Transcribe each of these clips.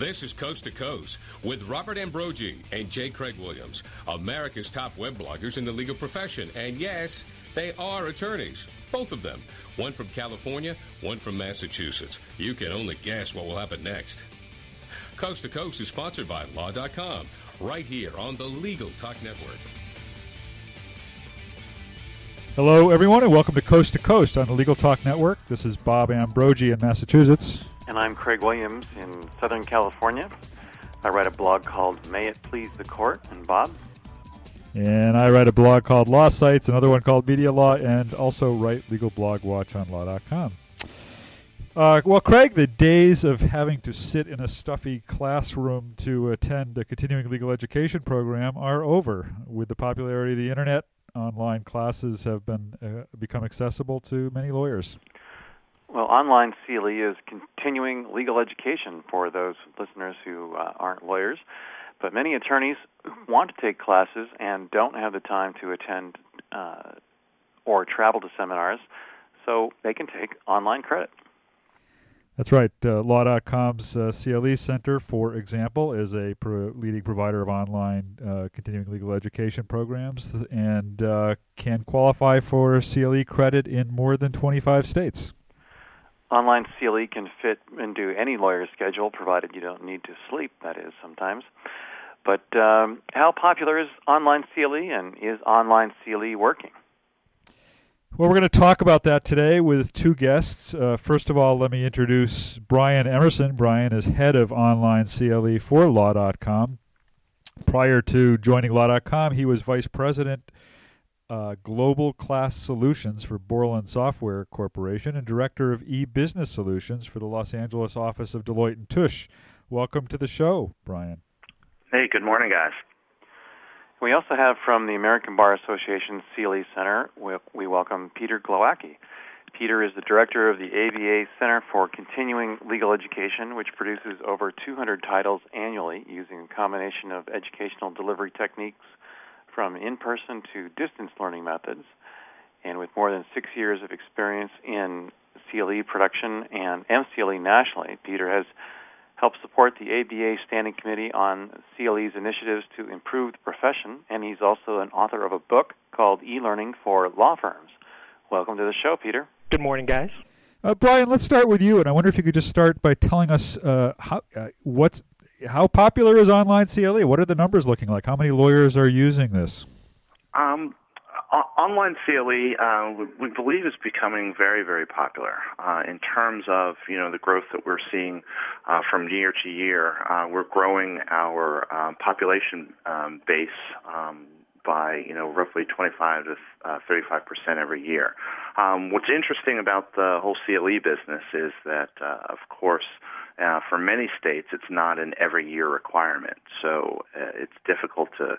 This is Coast to Coast with Robert Ambrogi and J. Craig Williams, America's top web bloggers in the legal profession. And yes, they are attorneys, both of them. One from California, one from Massachusetts. You can only guess what will happen next. Coast to Coast is sponsored by Law.com, right here on the Legal Talk Network. Hello, everyone, and welcome to Coast to Coast on the Legal Talk Network. This is Bob Ambrogi in Massachusetts. And I'm Craig Williams in Southern California. I write a blog called May It Please the Court. And Bob? And I write a blog called Law Sites, another one called Media Law, and also write Legal Blog Watch on Law.com. Uh, well, Craig, the days of having to sit in a stuffy classroom to attend a continuing legal education program are over. With the popularity of the internet, online classes have been uh, become accessible to many lawyers. Well, online CLE is continuing legal education for those listeners who uh, aren't lawyers. But many attorneys want to take classes and don't have the time to attend uh, or travel to seminars, so they can take online credit. That's right. Uh, Law.com's uh, CLE Center, for example, is a pro- leading provider of online uh, continuing legal education programs and uh, can qualify for CLE credit in more than 25 states. Online CLE can fit into any lawyer's schedule, provided you don't need to sleep, that is, sometimes. But um, how popular is online CLE, and is online CLE working? Well, we're going to talk about that today with two guests. Uh, first of all, let me introduce Brian Emerson. Brian is head of online CLE for Law.com. Prior to joining Law.com, he was vice president uh, Global Class Solutions for Borland Software Corporation and Director of E-Business Solutions for the Los Angeles office of Deloitte and Touche. Welcome to the show, Brian. Hey, good morning, guys. We also have from the American Bar Association CLE Center, we welcome Peter Glowacki. Peter is the director of the ABA Center for Continuing Legal Education, which produces over 200 titles annually using a combination of educational delivery techniques from in person to distance learning methods. And with more than six years of experience in CLE production and MCLE nationally, Peter has helped support the ABA Standing Committee on CLE's initiatives to improve the profession, and he's also an author of a book called E Learning for Law Firms. Welcome to the show, Peter. Good morning, guys. Uh, Brian, let's start with you, and I wonder if you could just start by telling us uh, how uh, what's how popular is online CLE? What are the numbers looking like? How many lawyers are using this? Um, online CLE, uh, we believe, is becoming very, very popular uh, in terms of you know the growth that we're seeing uh, from year to year. Uh, we're growing our um, population um, base um, by you know roughly 25 to uh, 35 percent every year. Um, what's interesting about the whole CLE business is that, uh, of course. Uh, for many states, it's not an every year requirement, so uh, it's difficult to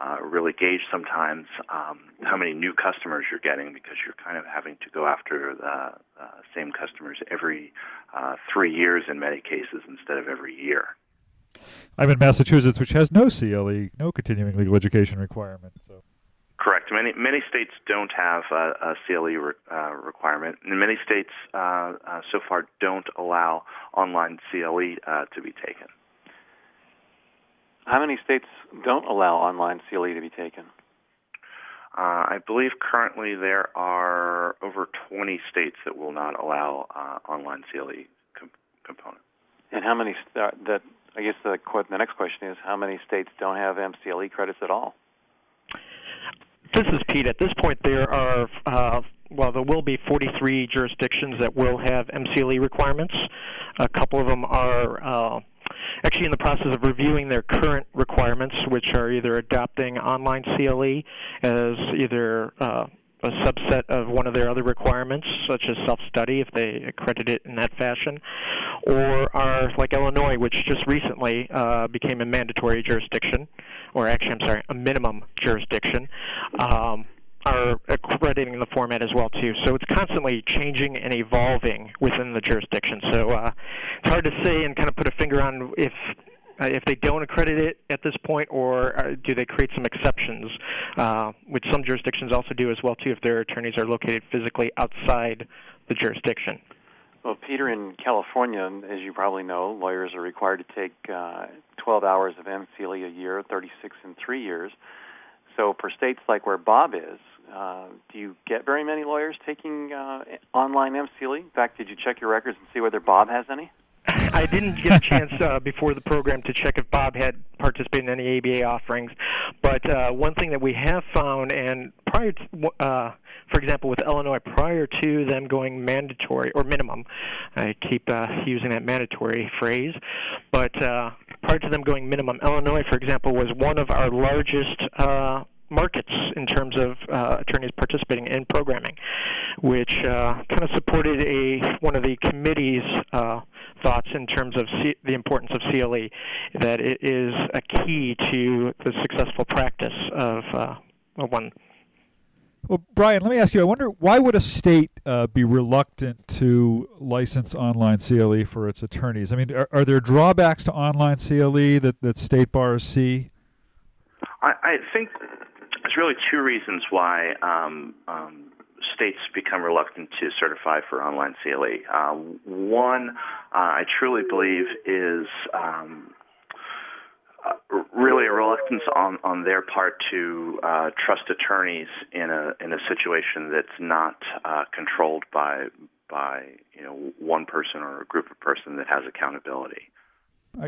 uh, really gauge sometimes um, how many new customers you're getting because you're kind of having to go after the uh, same customers every uh, three years in many cases instead of every year. I'm in Massachusetts, which has no CLE, no continuing legal education requirement. So. Correct. Many many states don't have a, a CLE re, uh, requirement, and many states uh, uh, so far don't allow online CLE uh, to be taken. How many states don't allow online CLE to be taken? Uh, I believe currently there are over 20 states that will not allow uh, online CLE com- component. And how many? St- that I guess the the next question is how many states don't have MCLE credits at all? This is Pete. At this point, there are uh, well, there will be 43 jurisdictions that will have MCLE requirements. A couple of them are uh, actually in the process of reviewing their current requirements, which are either adopting online CLE as either uh, a subset of one of their other requirements, such as self-study, if they accredit it in that fashion, or are like Illinois, which just recently uh, became a mandatory jurisdiction, or actually, I'm sorry, a minimum jurisdiction. Um, are accrediting the format as well too. So it's constantly changing and evolving within the jurisdiction. So uh, it's hard to say and kind of put a finger on if uh, if they don't accredit it at this point, or uh, do they create some exceptions, uh, which some jurisdictions also do as well too if their attorneys are located physically outside the jurisdiction. Well, Peter, in California, as you probably know, lawyers are required to take uh, 12 hours of MCLE a year, 36 in three years. So, for states like where Bob is, uh, do you get very many lawyers taking uh, online MCLE? In fact, did you check your records and see whether Bob has any? I didn't get a chance uh, before the program to check if Bob had participated in any ABA offerings, but uh, one thing that we have found, and prior to, uh, for example, with Illinois, prior to them going mandatory or minimum, I keep uh, using that mandatory phrase, but uh, prior to them going minimum, Illinois, for example, was one of our largest uh, markets in terms of uh, attorneys participating in programming, which uh, kind of supported a one of the committee's uh, thoughts in terms of C- the importance of CLE, that it is a key to the successful practice of, uh, of one. Well, Brian, let me ask you. I wonder why would a state uh, be reluctant to license online CLE for its attorneys? I mean, are, are there drawbacks to online CLE that, that state bars see? I, I think there's really two reasons why um, um, states become reluctant to certify for online CLE. Uh, one, uh, I truly believe, is um, uh, really a reluctance on, on their part to uh, trust attorneys in a in a situation that's not uh, controlled by by you know one person or a group of person that has accountability.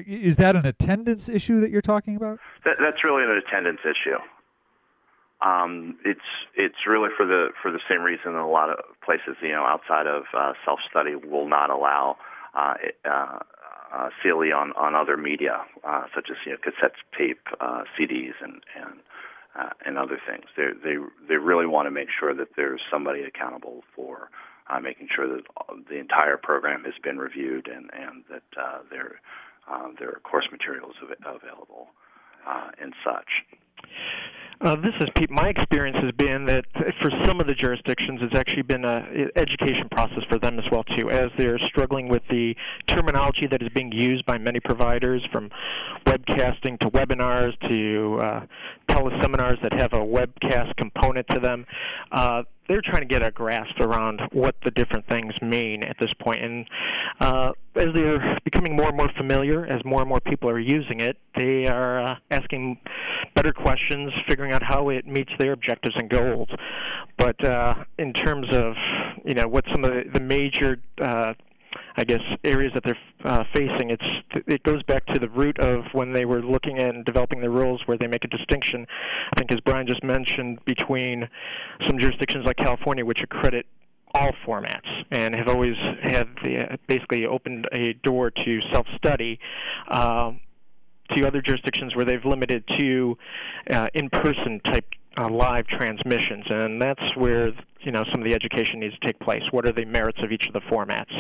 Is that an attendance issue that you're talking about? That, that's really an attendance issue. Um, it's it's really for the for the same reason that a lot of places you know outside of uh, self study will not allow uh, uh, uh, CLE on on other media uh, such as you know cassette tape, uh, CDs, and and uh, and other things. They they they really want to make sure that there's somebody accountable for uh, making sure that the entire program has been reviewed and and that uh, there uh, there are course materials av- available uh, and such. Uh, this is Pete. My experience has been that for some of the jurisdictions, it's actually been an education process for them as well too, as they're struggling with the terminology that is being used by many providers, from webcasting to webinars to uh, teleseminars that have a webcast component to them. Uh, they're trying to get a grasp around what the different things mean at this point. And uh, as they're becoming more and more familiar, as more and more people are using it, they are uh, asking better questions, figuring out how it meets their objectives and goals. But uh, in terms of you know what some of the, major uh, I guess areas that they're uh, facing. It's it goes back to the root of when they were looking at and developing the rules, where they make a distinction. I think, as Brian just mentioned, between some jurisdictions like California, which accredit all formats and have always had the, basically opened a door to self-study. Uh, to other jurisdictions where they've limited to uh, in-person type uh, live transmissions, and that's where you know some of the education needs to take place. What are the merits of each of the formats?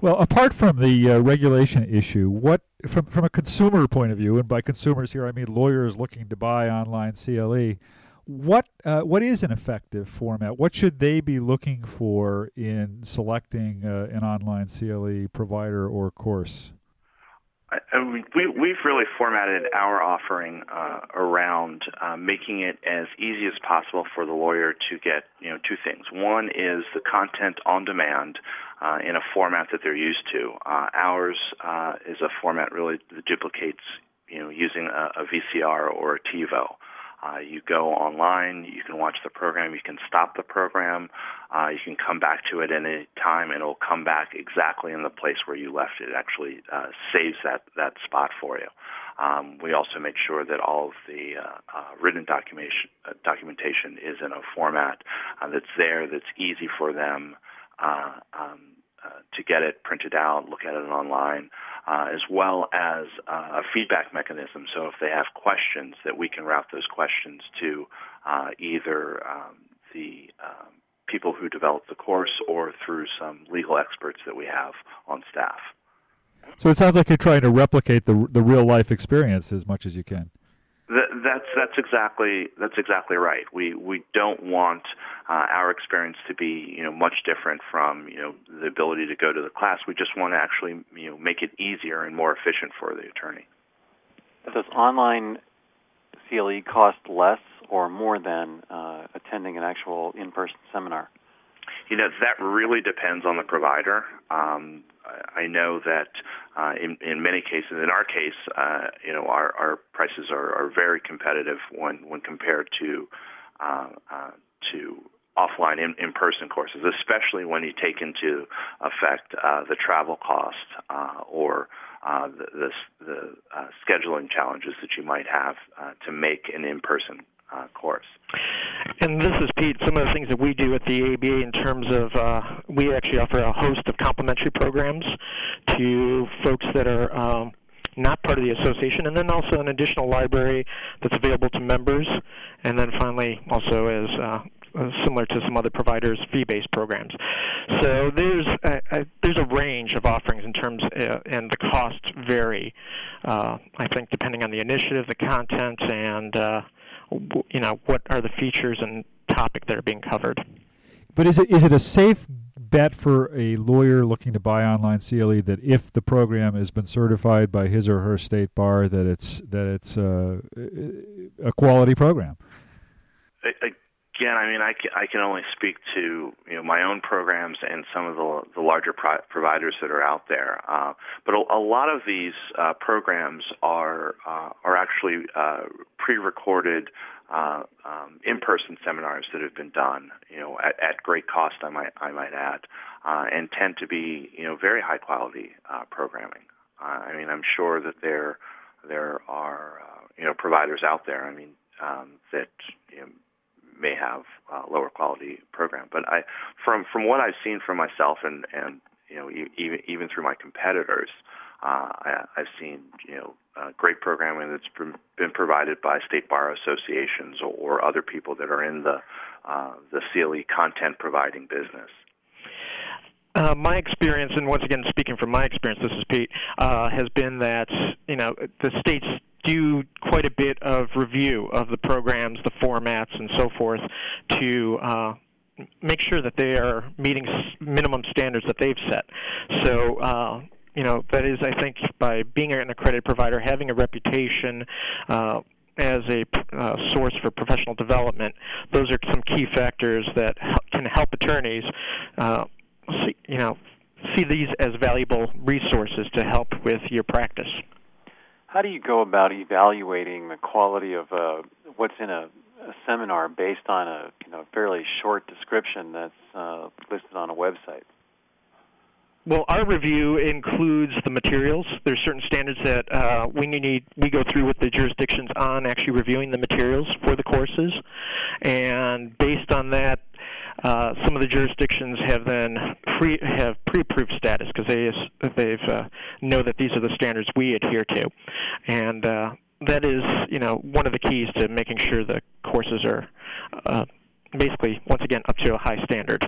Well, apart from the uh, regulation issue, what from from a consumer point of view, and by consumers here I mean lawyers looking to buy online CLE, what uh, what is an effective format? What should they be looking for in selecting uh, an online CLE provider or course? We, we've really formatted our offering uh, around uh, making it as easy as possible for the lawyer to get, you know, two things. One is the content on demand uh, in a format that they're used to. Uh, ours uh, is a format really that duplicates, you know, using a, a VCR or a TiVo. Uh, you go online, you can watch the program, you can stop the program, uh, you can come back to it any time, and it'll come back exactly in the place where you left it. It actually uh, saves that, that spot for you. Um, we also make sure that all of the uh, uh, written documentation, uh, documentation is in a format that's there, that's easy for them um, to get it printed out, look at it online uh, as well as uh, a feedback mechanism. So if they have questions, that we can route those questions to uh, either um, the um, people who develop the course or through some legal experts that we have on staff. So it sounds like you're trying to replicate the the real life experience as much as you can that's that's exactly that's exactly right. We we don't want uh, our experience to be you know much different from you know the ability to go to the class. We just want to actually you know make it easier and more efficient for the attorney. Does online CLE cost less or more than uh, attending an actual in-person seminar? You know that really depends on the provider. Um, I know that uh, in, in many cases, in our case, uh, you know, our, our prices are, are very competitive when when compared to uh, uh, to offline in, in-person courses, especially when you take into effect uh, the travel cost uh, or uh, the, the, the uh, scheduling challenges that you might have uh, to make an in-person uh, course. And this is Pete. Some of the things that we do at the ABA in terms of uh, we actually offer a host of complimentary programs to folks that are um, not part of the association, and then also an additional library that's available to members, and then finally also as uh, similar to some other providers' fee-based programs. So there's a, a, there's a range of offerings in terms, uh, and the costs vary. Uh, I think depending on the initiative, the content, and uh, you know what are the features and topic that are being covered. But is it is it a safe bet for a lawyer looking to buy online CLE that if the program has been certified by his or her state bar that it's that it's uh, a quality program? Again, I mean, I can, I can only speak to you know my own programs and some of the the larger pro- providers that are out there. Uh, but a, a, lot of these uh, programs are uh, are actually uh, pre-recorded uh, um, in-person seminars that have been done, you know, at, at great cost. I might I might add, uh, and tend to be you know very high quality programming. I mean, I'm sure that there there are you know providers out there. I mean. Um, that you know, may have lower quality program. But I, from from what I've seen for myself and and you know even even through my competitors, uh, I, I've seen you know uh, great programming that's been provided by state bar associations or, or other people that are in the uh, the CLE content providing business. Uh, my experience, and once again speaking from my experience, this is Pete, uh, has been that you know the states do quite a bit of review of the programs, the formats, and so forth to uh, make sure that they are meeting minimum standards that they've set. So, uh, you know, that is, I think, by being an accredited provider, having a reputation. Uh, as a uh, source for professional development, those are some key factors that can help attorneys, uh, see, you know, see these as valuable resources to help with your practice. How do you go about evaluating the quality of uh, what's in a, a, seminar based on a you know fairly short description that's uh, listed on a website? Well, our review includes the materials. There's certain standards that uh, we need we go through with the jurisdictions on actually reviewing the materials for the courses, and based on that, uh, some of the jurisdictions have then pre have pre-approved status because they they've uh, know that these are the standards we adhere to, and uh, that is you know one of the keys to making sure the courses are uh, basically once again up to a high standard.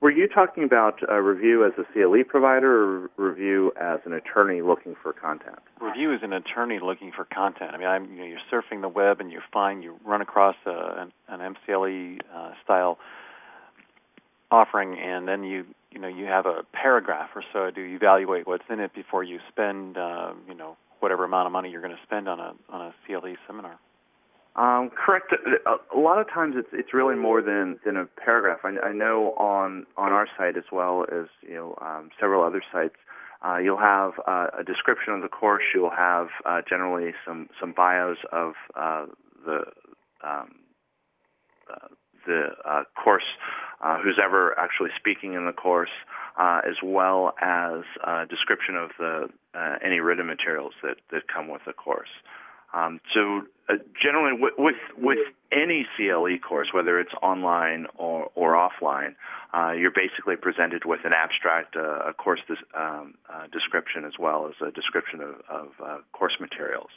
Were you talking about a review as a CLE provider or review as an attorney looking for content? Review as an attorney looking for content. I mean, I'm, you know, you're surfing the web and you find you run across a, an, an MCLE uh, style offering, and then you you know you have a paragraph or so to evaluate what's in it before you spend uh, you know whatever amount of money you're going to spend on a on a CLE seminar. Um, correct. A lot of times it's it's really more than than a paragraph. I, I know on on our site as well as you know um, several other sites. Uh, you'll have uh, a description of the course. You'll have uh, generally some some bios of uh, the um, uh, the uh, course, uh, who's ever actually speaking in the course, uh, as well as a description of the uh, any written materials that, that come with the course. Um, so uh, generally, with, with, with any CLE course, whether it's online or or offline, uh, you're basically presented with an abstract, uh, a course um, uh, description, as well as a description of, of uh, course materials.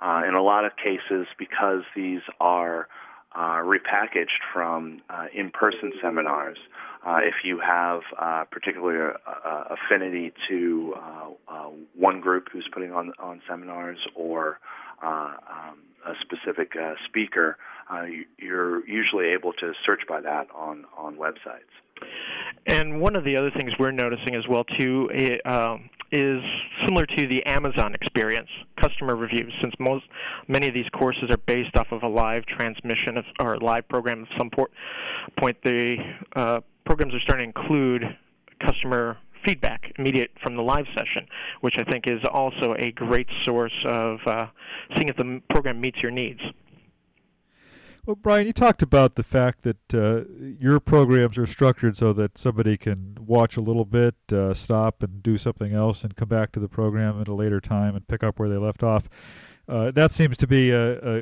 Uh, in a lot of cases, because these are uh, repackaged from uh, in-person seminars. Uh, if you have uh, particular uh, affinity to uh, one group who's putting on on seminars or um, a specific speaker, you're usually able to search by that on on websites. And one of the other things we're noticing as well too um, is similar to the Amazon experience, customer reviews. Since most many of these courses are based off of a live transmission of, or live program at some point, the uh, programs are starting to include customer feedback immediate from the live session, which I think is also a great source of uh, seeing if the program meets your needs. Well, Brian, you talked about the fact that uh, your programs are structured so that somebody can watch a little bit, uh, stop and do something else, and come back to the program at a later time and pick up where they left off. Uh, that seems to be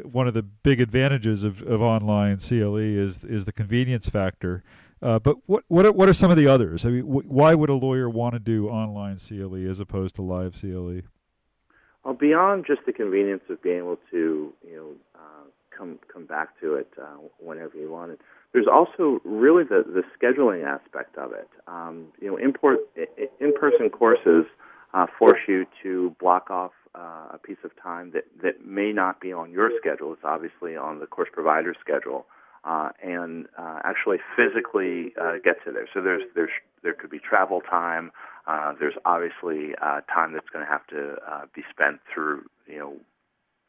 one of the big advantages of, of online CLE is is the convenience factor. Uh, but what what are, what are some of the others? I mean, wh- why would a lawyer want to do online CLE as opposed to live CLE? Well, beyond just the convenience of being able to you know come come back to it uh, whenever you want it, there's also really the the scheduling aspect of it. Um, you know, import in person courses uh, force you to block off uh, a piece of time that that may not be on your schedule. It's obviously on the course provider's schedule uh, and uh, actually physically uh, get to there. So there's there's there could be travel time. Uh, there's obviously uh, time that's going to have to uh, be spent through you know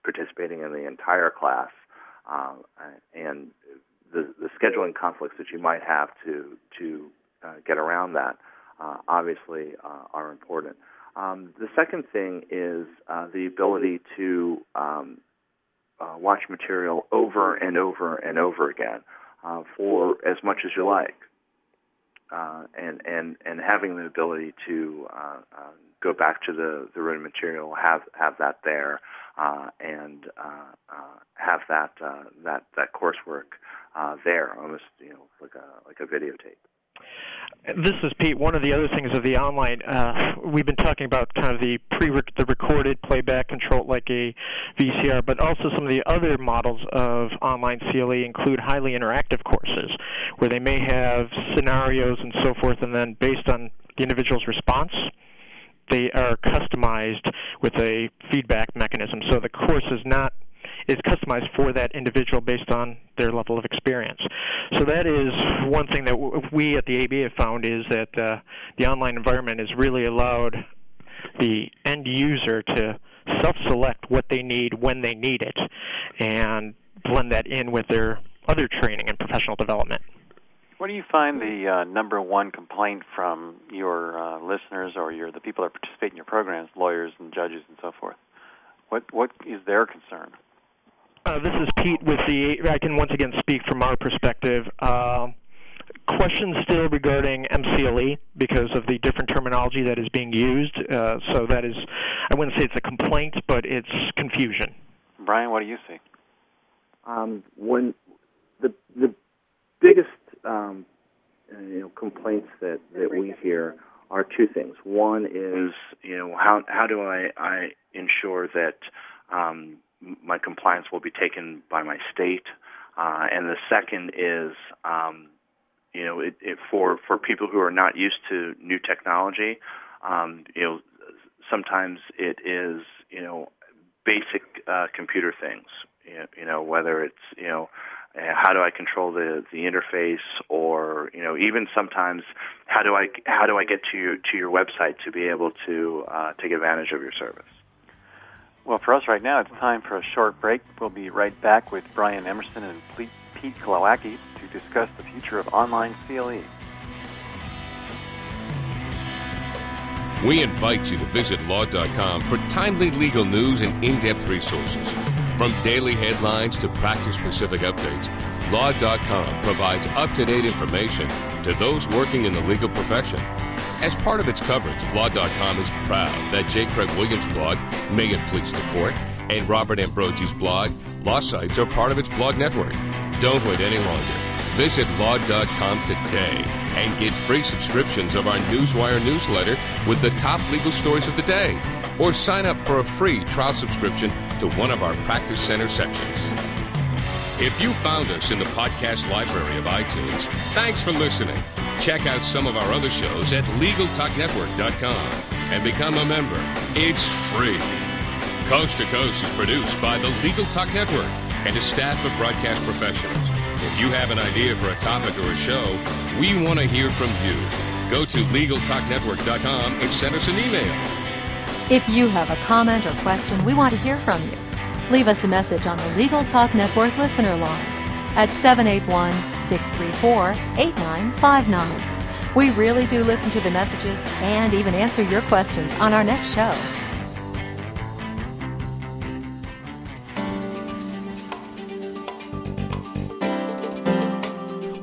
participating in the entire class, uh, and the the scheduling conflicts that you might have to to uh, get around that uh, obviously uh, are important. Um, the second thing is uh, the ability to um, uh, watch material over and over and over again for as much as you like, and and and having the ability to go back to the the written material, have have that there, uh, and have that that that coursework there, almost you know like a like a videotape. This is Pete. One of the other things of the online, uh, we've been talking about kind of the pre the recorded playback control like a VCR, but also some of the other models of online CLE include highly interactive courses where they may have scenarios and so forth, and then based on the individual's response, they are customized with a feedback mechanism. So the course is not is customized for that individual based on their level of experience. So that is one thing that we at the ABA have found is that uh, the online environment has really allowed the end user to self-select what they need when they need it, and blend that in with their other training and professional development. What do you find the uh, number one complaint from your uh, listeners or your the people that participate in your programs, lawyers and judges and so forth? What what is their concern? Uh, this is Pete with the. I can once again speak from our perspective. Uh, questions still regarding MCLE because of the different terminology that is being used. Uh, so that is, I wouldn't say it's a complaint, but it's confusion. Brian, what do you see? Um, when the the biggest um, you know complaints that that we hear are two things. One is you know how how do I I ensure that um, my compliance will be taken by my state. Uh, and the second is, um, you know, it, it, for for people who are not used to new technology, um, you know, sometimes it is, you know, basic uh, computer things. You know, whether it's, you know, how do I control the the interface, or you know, even sometimes how do I how do I get to your to your website to be able to uh, take advantage of your service. Well, for us right now, it's time for a short break. We'll be right back with Brian Emerson and Pete Glowacki to discuss the future of online CLE. We invite you to visit law.com for timely legal news and in depth resources. From daily headlines to practice specific updates, Law.com provides up to date information to those working in the legal profession. As part of its coverage, Law.com is proud that J. Craig Williams' blog, May It Please the Court, and Robert Ambrogi's blog, Law Sites, are part of its blog network. Don't wait any longer. Visit Law.com today and get free subscriptions of our Newswire newsletter with the top legal stories of the day. Or sign up for a free trial subscription to one of our Practice Center sections. If you found us in the podcast library of iTunes, thanks for listening. Check out some of our other shows at LegalTalkNetwork.com and become a member. It's free. Coast to Coast is produced by the Legal Talk Network and a staff of broadcast professionals. If you have an idea for a topic or a show, we want to hear from you. Go to LegalTalkNetwork.com and send us an email. If you have a comment or question, we want to hear from you. Leave us a message on the Legal Talk Network listener line at 781 634 8959. We really do listen to the messages and even answer your questions on our next show.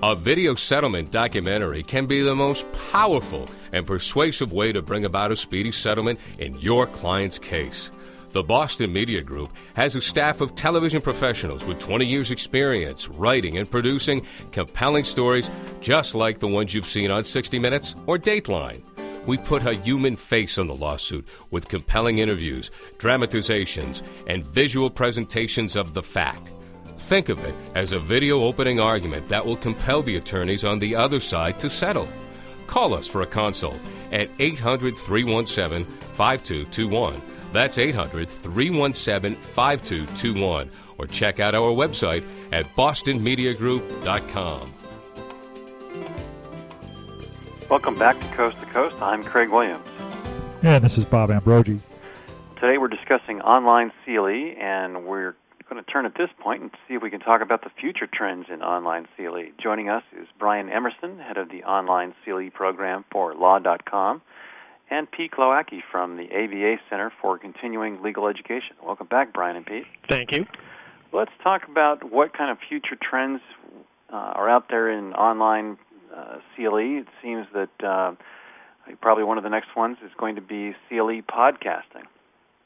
A video settlement documentary can be the most powerful and persuasive way to bring about a speedy settlement in your client's case. The Boston Media Group has a staff of television professionals with 20 years' experience writing and producing compelling stories just like the ones you've seen on 60 Minutes or Dateline. We put a human face on the lawsuit with compelling interviews, dramatizations, and visual presentations of the fact. Think of it as a video opening argument that will compel the attorneys on the other side to settle. Call us for a consult at 800 317 5221. That's 800 317 5221. Or check out our website at bostonmediagroup.com. Welcome back to Coast to Coast. I'm Craig Williams. And this is Bob Ambrogi. Today we're discussing online CLE, and we're going to turn at this point and see if we can talk about the future trends in online CLE. Joining us is Brian Emerson, head of the online CLE program for Law.com, and Pete Glowacki from the ABA Center for Continuing Legal Education. Welcome back, Brian and Pete. Thank you. Let's talk about what kind of future trends uh, are out there in online uh, CLE. It seems that uh, probably one of the next ones is going to be CLE podcasting.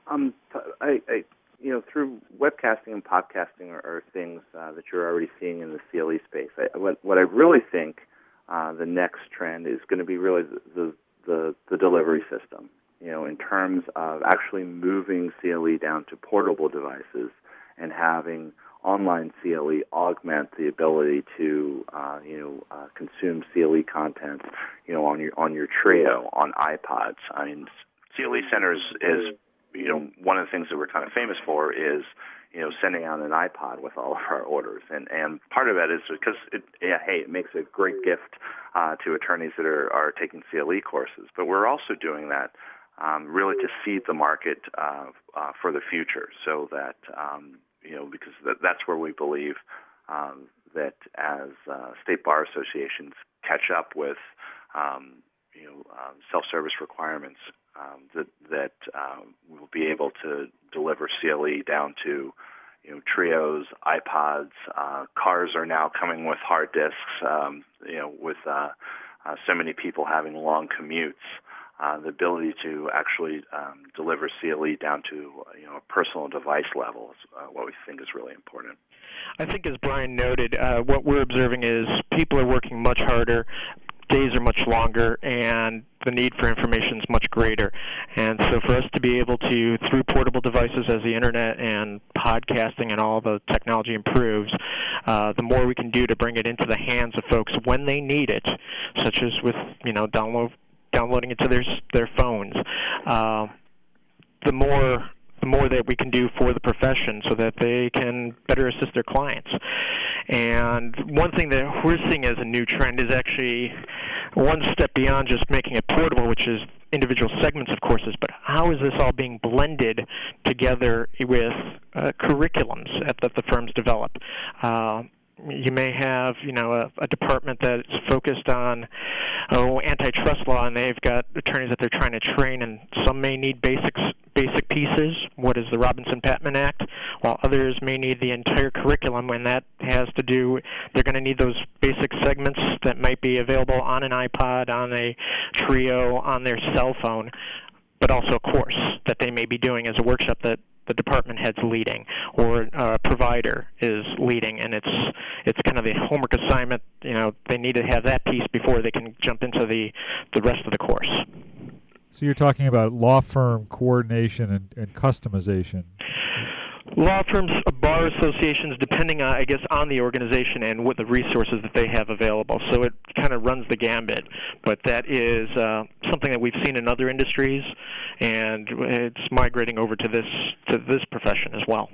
Um, I, I you know, through webcasting and podcasting are, are things uh, that you're already seeing in the CLE space. I, what, what I really think uh, the next trend is going to be really the, the, the, delivery system. You know, in terms of actually moving CLE down to portable devices and having online CLE augment the ability to uh, you know uh, consume CLE content you know on your on your Treo on iPods. I mean, CLE Centers is you know, one of the things that we're kind of famous for is, you know, sending out an iPod with all of our orders, and and part of that is because it, yeah, hey, it makes a great gift uh, to attorneys that are are taking CLE courses, but we're also doing that um, really to seed the market uh, uh, for the future, so that um, you know, because that, that's where we believe um, that as uh, state bar associations catch up with um, you know um, self-service requirements um, that that um, we'll be able to deliver CLE down to you know Treos, iPods, uh, cars are now coming with hard disks. Um, you know, with uh, uh, so many people having long commutes, uh, the ability to actually um, deliver CLE down to you know a personal device level is uh, what we think is really important. I think, as Brian noted, uh, what we're observing is people are working much harder days are much longer and the need for information is much greater. And so for us to be able to, through portable devices as the internet and podcasting and all the technology improves, uh, the more we can do to bring it into the hands of folks when they need it, such as with, you know, download, downloading it to their, their phones, uh, the more more that we can do for the profession so that they can better assist their clients. And one thing that we're seeing as a new trend is actually one step beyond just making it portable, which is individual segments of courses, but how is this all being blended together with uh, curriculums that the firms develop? Uh, you may have you know a, a department that's focused on oh antitrust law and they've got attorneys that they're trying to train and some may need basics basic pieces. What is the robinson patman act? While others may need the entire curriculum and that has to do they're going to need those basic segments that might be available on an ipod on a Treo on their cell phone but also a course that they may be doing as a workshop that the department head's leading or a provider is leading and it's it's kind of a homework assignment you know they need to have that piece before they can jump into the the rest of the course. So you're talking about law firm coordination and, and customization law firms, bar associations, depending, on, I guess, on the organization and what the resources that they have available. So it kind of runs the gambit. But that is uh, something that we've seen in other industries, and it's migrating over to this to this profession as well.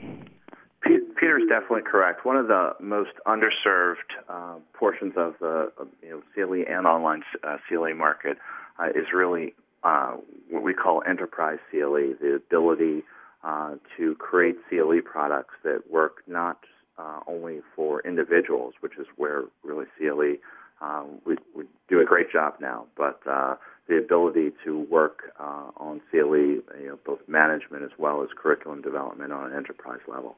Peter's definitely correct. One of the most underserved uh, portions of the you know CLE and online uh, CLE market uh, is really uh, what we call enterprise CLE, the ability uh, to create CLE products that work not uh, only for individuals, which is where really CLE um, would, would do a great job now. But uh, the ability to work uh, on CLE, you know, both management as well as curriculum development on an enterprise level.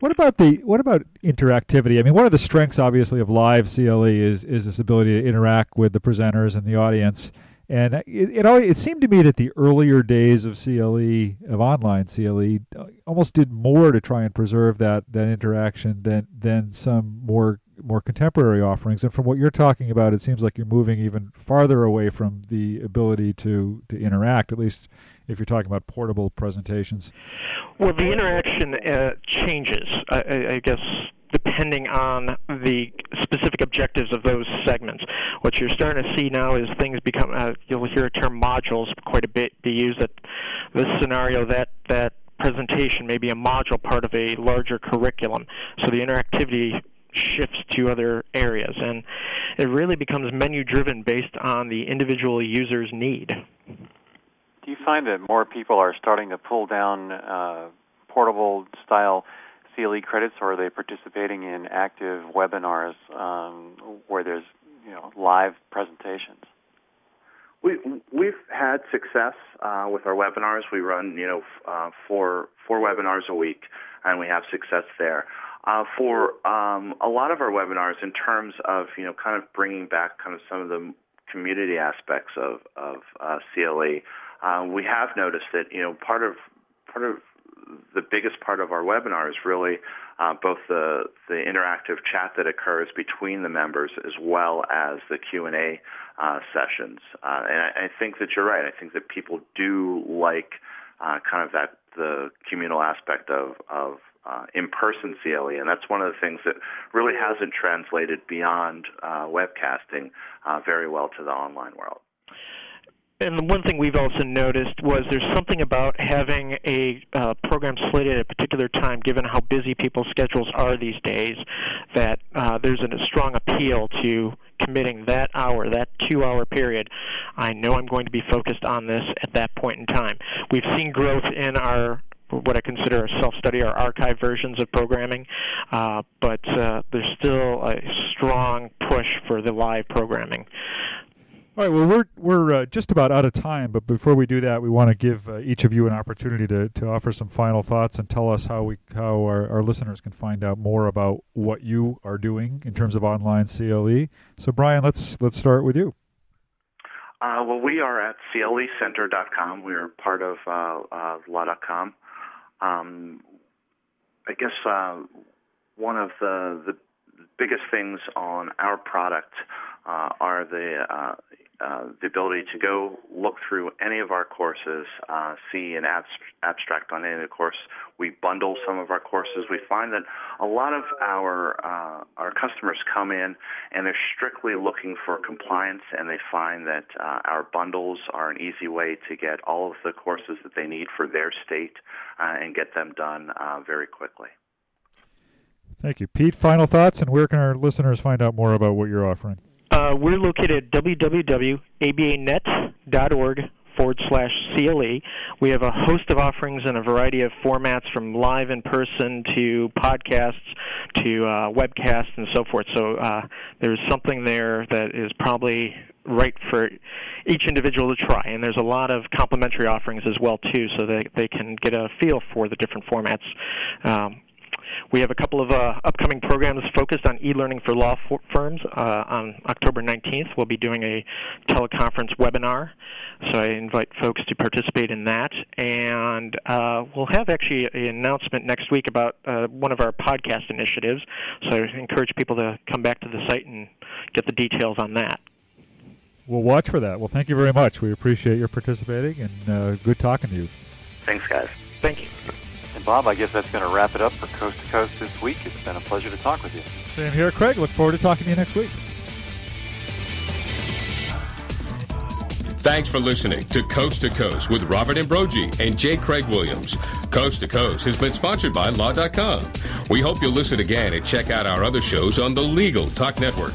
What about the what about interactivity? I mean, one of the strengths, obviously, of live CLE is is this ability to interact with the presenters and the audience. And it, it always, it seemed to me that the earlier days of CLE of online CLE almost did more to try and preserve that that interaction than than some more more contemporary offerings. And from what you're talking about, it seems like you're moving even farther away from the ability to to interact. At least if you're talking about portable presentations. Well, the interaction uh, changes. I, I guess depending on the specific objectives of those segments. What you're starting to see now is things become. Uh, you'll hear a term modules quite a bit be used. That this scenario that that presentation may be a module part of a larger curriculum. So the interactivity shifts to other areas, and it really becomes menu driven based on the individual user's need. Do you find that more people are starting to pull down uh, portable style CLE credits, or are they participating in active webinars um, where there's you know live presentations? We we've had success uh, with our webinars. We run you know uh, four four webinars a week, and we have success there. Uh, for um, a lot of our webinars, in terms of you know kind of bringing back kind of some of the community aspects of of uh, CLE, uh, we have noticed that you know part of part of the biggest part of our webinar is really uh, both the the interactive chat that occurs between the members as well as the Q and A uh, sessions. Uh, and I, I, think that you're right. I think that people do like uh, kind of that the communal aspect of of uh, in-person CLE, and that's one of the things that really hasn't translated beyond uh, webcasting very well to the online world and the one thing we've also noticed was there's something about having a uh, program slated at a particular time, given how busy people's schedules are these days, that uh, there's a strong appeal to committing that hour, that two hour period. I know I'm going to be focused on this at that point in time. We've seen growth in our what I consider a self-study or archive versions of programming, uh, but uh, there's still a strong push for the live programming. All right. Well, we're we're uh, just about out of time, but before we do that, we want to give uh, each of you an opportunity to, to offer some final thoughts and tell us how we how our, our listeners can find out more about what you are doing in terms of online CLE. So, Brian, let's let's start with you. Uh, well, we are at clecenter.com. We are part of uh, uh, law.com. Um, I guess uh, one of the the biggest things on our product uh, are the uh, the ability to go look through any of our courses, uh, see an abs- abstract on any of the course. We bundle some of our courses. We find that a lot of our uh, our customers come in and they're strictly looking for compliance, and they find that uh, our bundles are an easy way to get all of the courses that they need for their state uh, and get them done uh, very quickly. Thank you, Pete. Final thoughts, and where can our listeners find out more about what you're offering? Uh, we're located at www.abanet.org forward slash CLE. We have a host of offerings in a variety of formats from live in person to podcasts to uh, webcasts and so forth. So uh, there's something there that is probably right for each individual to try. And there's a lot of complimentary offerings as well too, so that they can get a feel for the different formats. Um, we have a couple of uh, upcoming programs focused on e-learning for law f- firms. Uh, on October 19th, we'll be doing a teleconference webinar, so I invite folks to participate in that. And uh, we'll have actually an announcement next week about uh, one of our podcast initiatives. So I encourage people to come back to the site and get the details on that. We'll watch for that. Well, thank you very much. We appreciate your participating and uh, good talking to you. Thanks, guys. Thank you. And Bob, I guess that's going to wrap it up for Coast to Coast this week. It's been a pleasure to talk with you. Same here, Craig. Look forward to talking to you next week. Thanks for listening to Coast to Coast with Robert Ambrogi and J. Craig Williams. Coast to Coast has been sponsored by Law.com. We hope you'll listen again and check out our other shows on the Legal Talk Network.